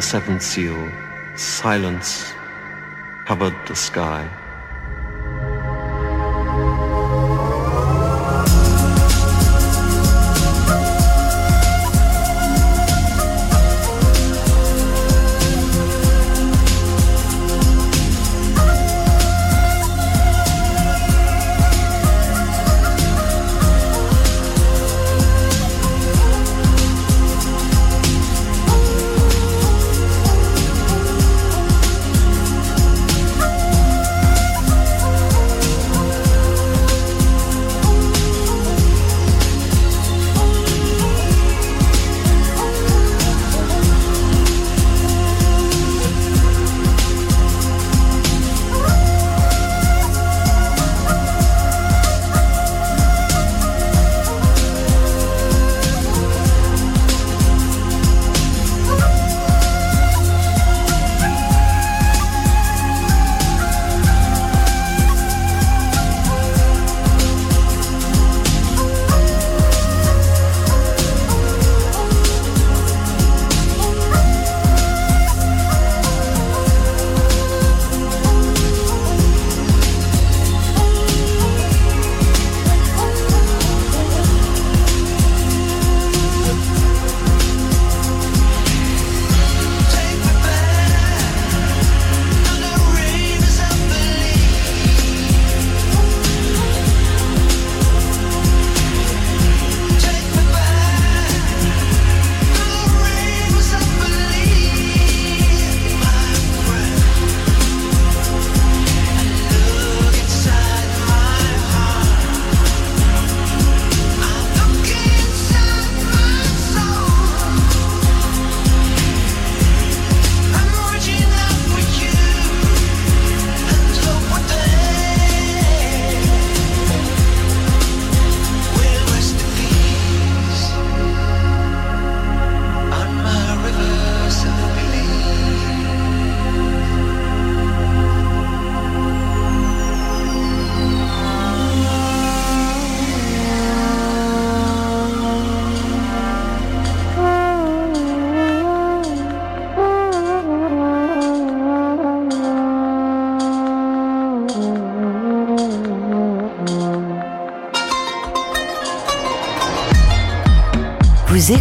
the seventh seal, silence covered the sky.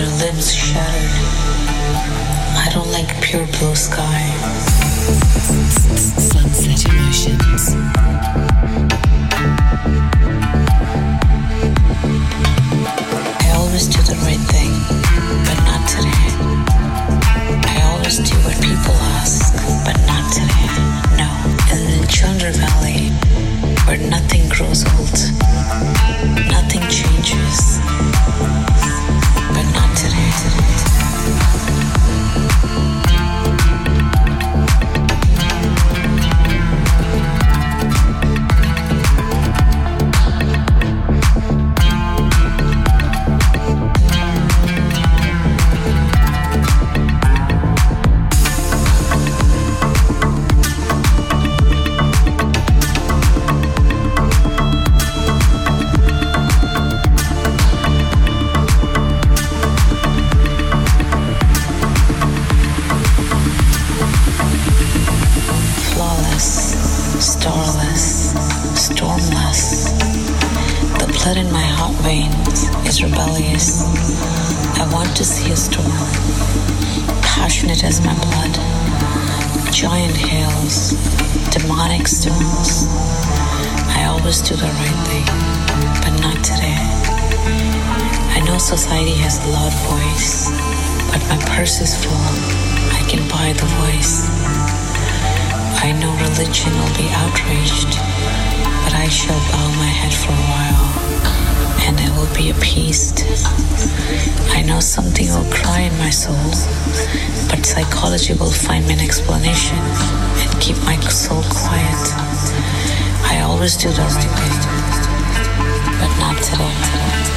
Their limbs shattered. I don't like pure blue sky. Sunset Emotions. I always do the right thing, but not today. I always do what people ask, but not today. No. In the Chandra Valley, where nothing grows old, nothing changes, not today. Society has a loud voice, but my purse is full. I can buy the voice. I know religion will be outraged, but I shall bow my head for a while, and it will be appeased. I know something will cry in my soul, but psychology will find me an explanation and keep my soul quiet. I always do the right thing, but not today.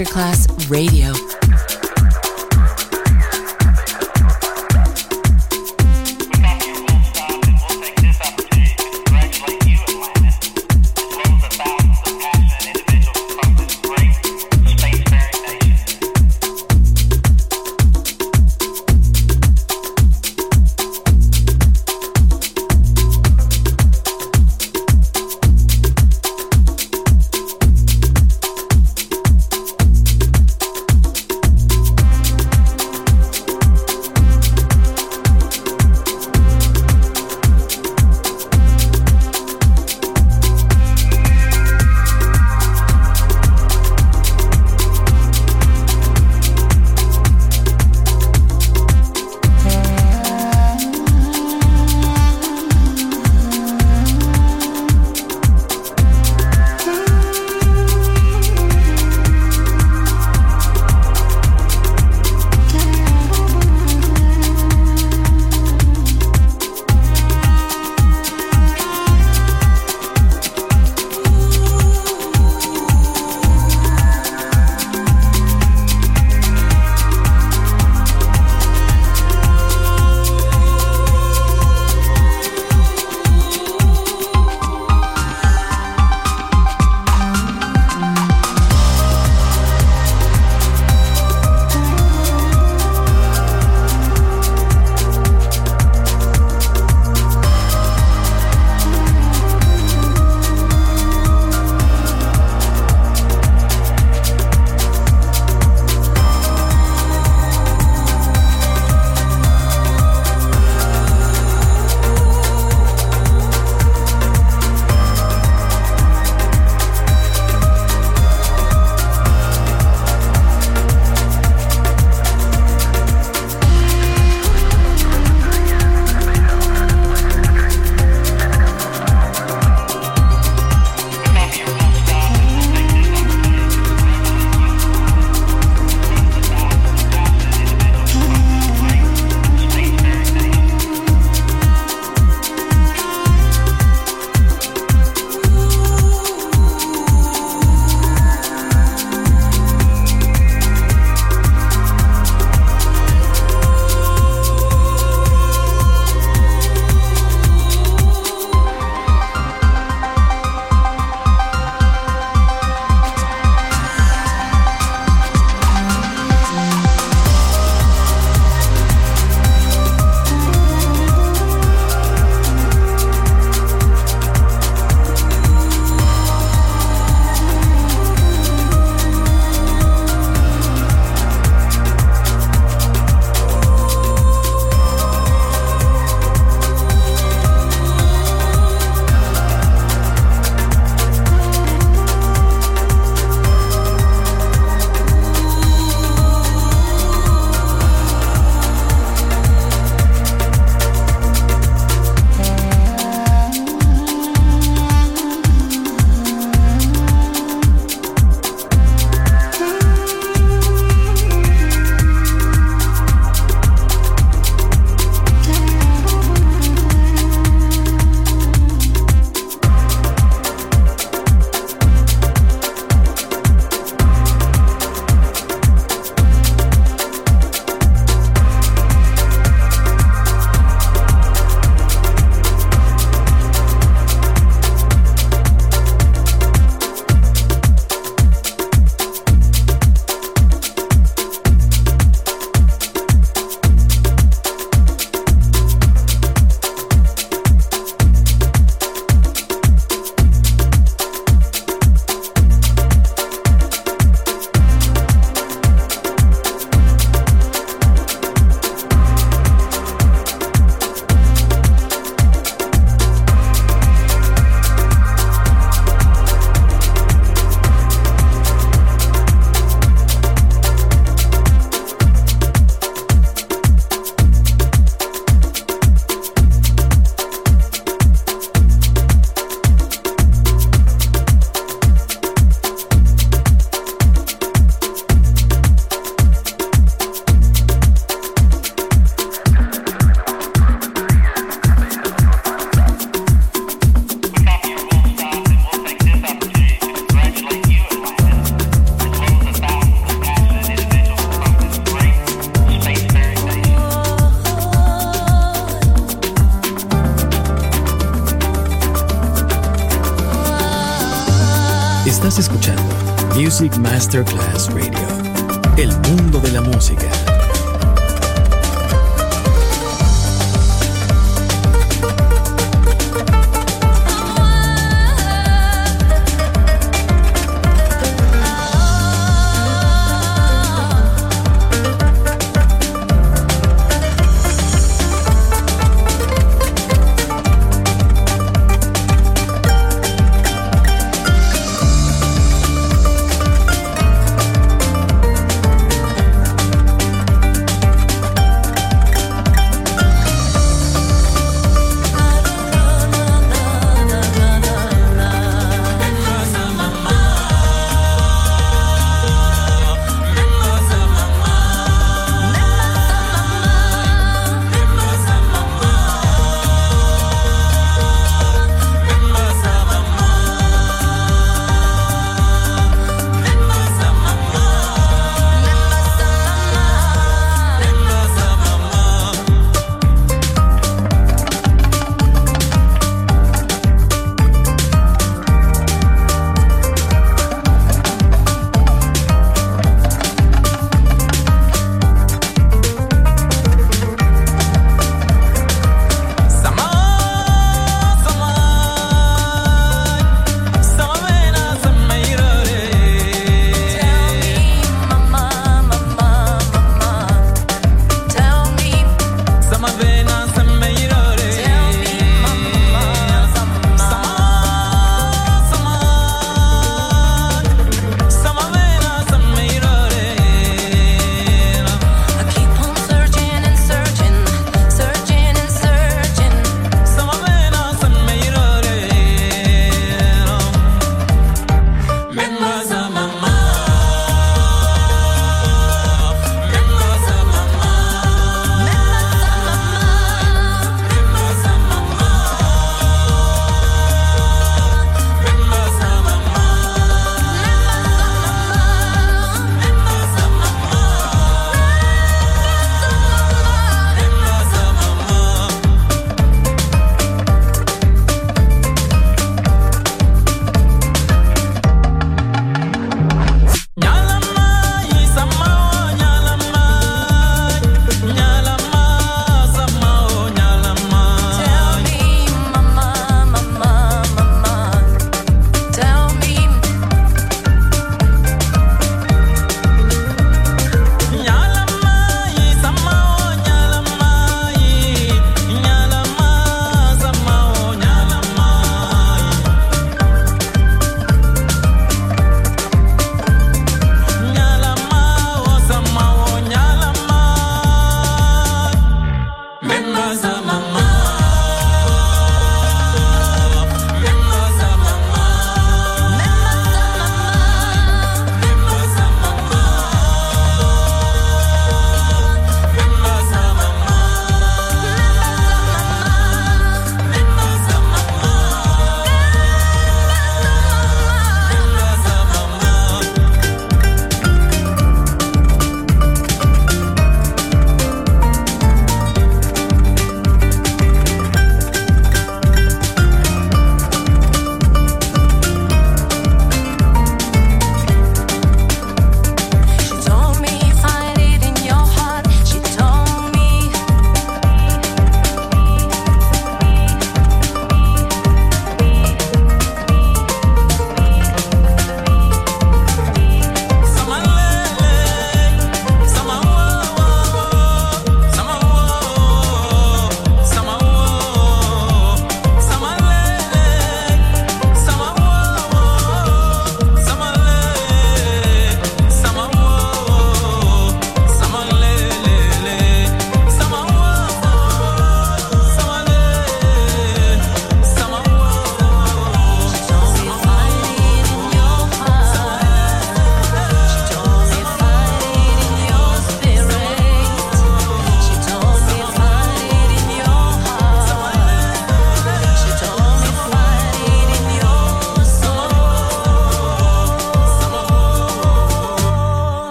Masterclass Radio.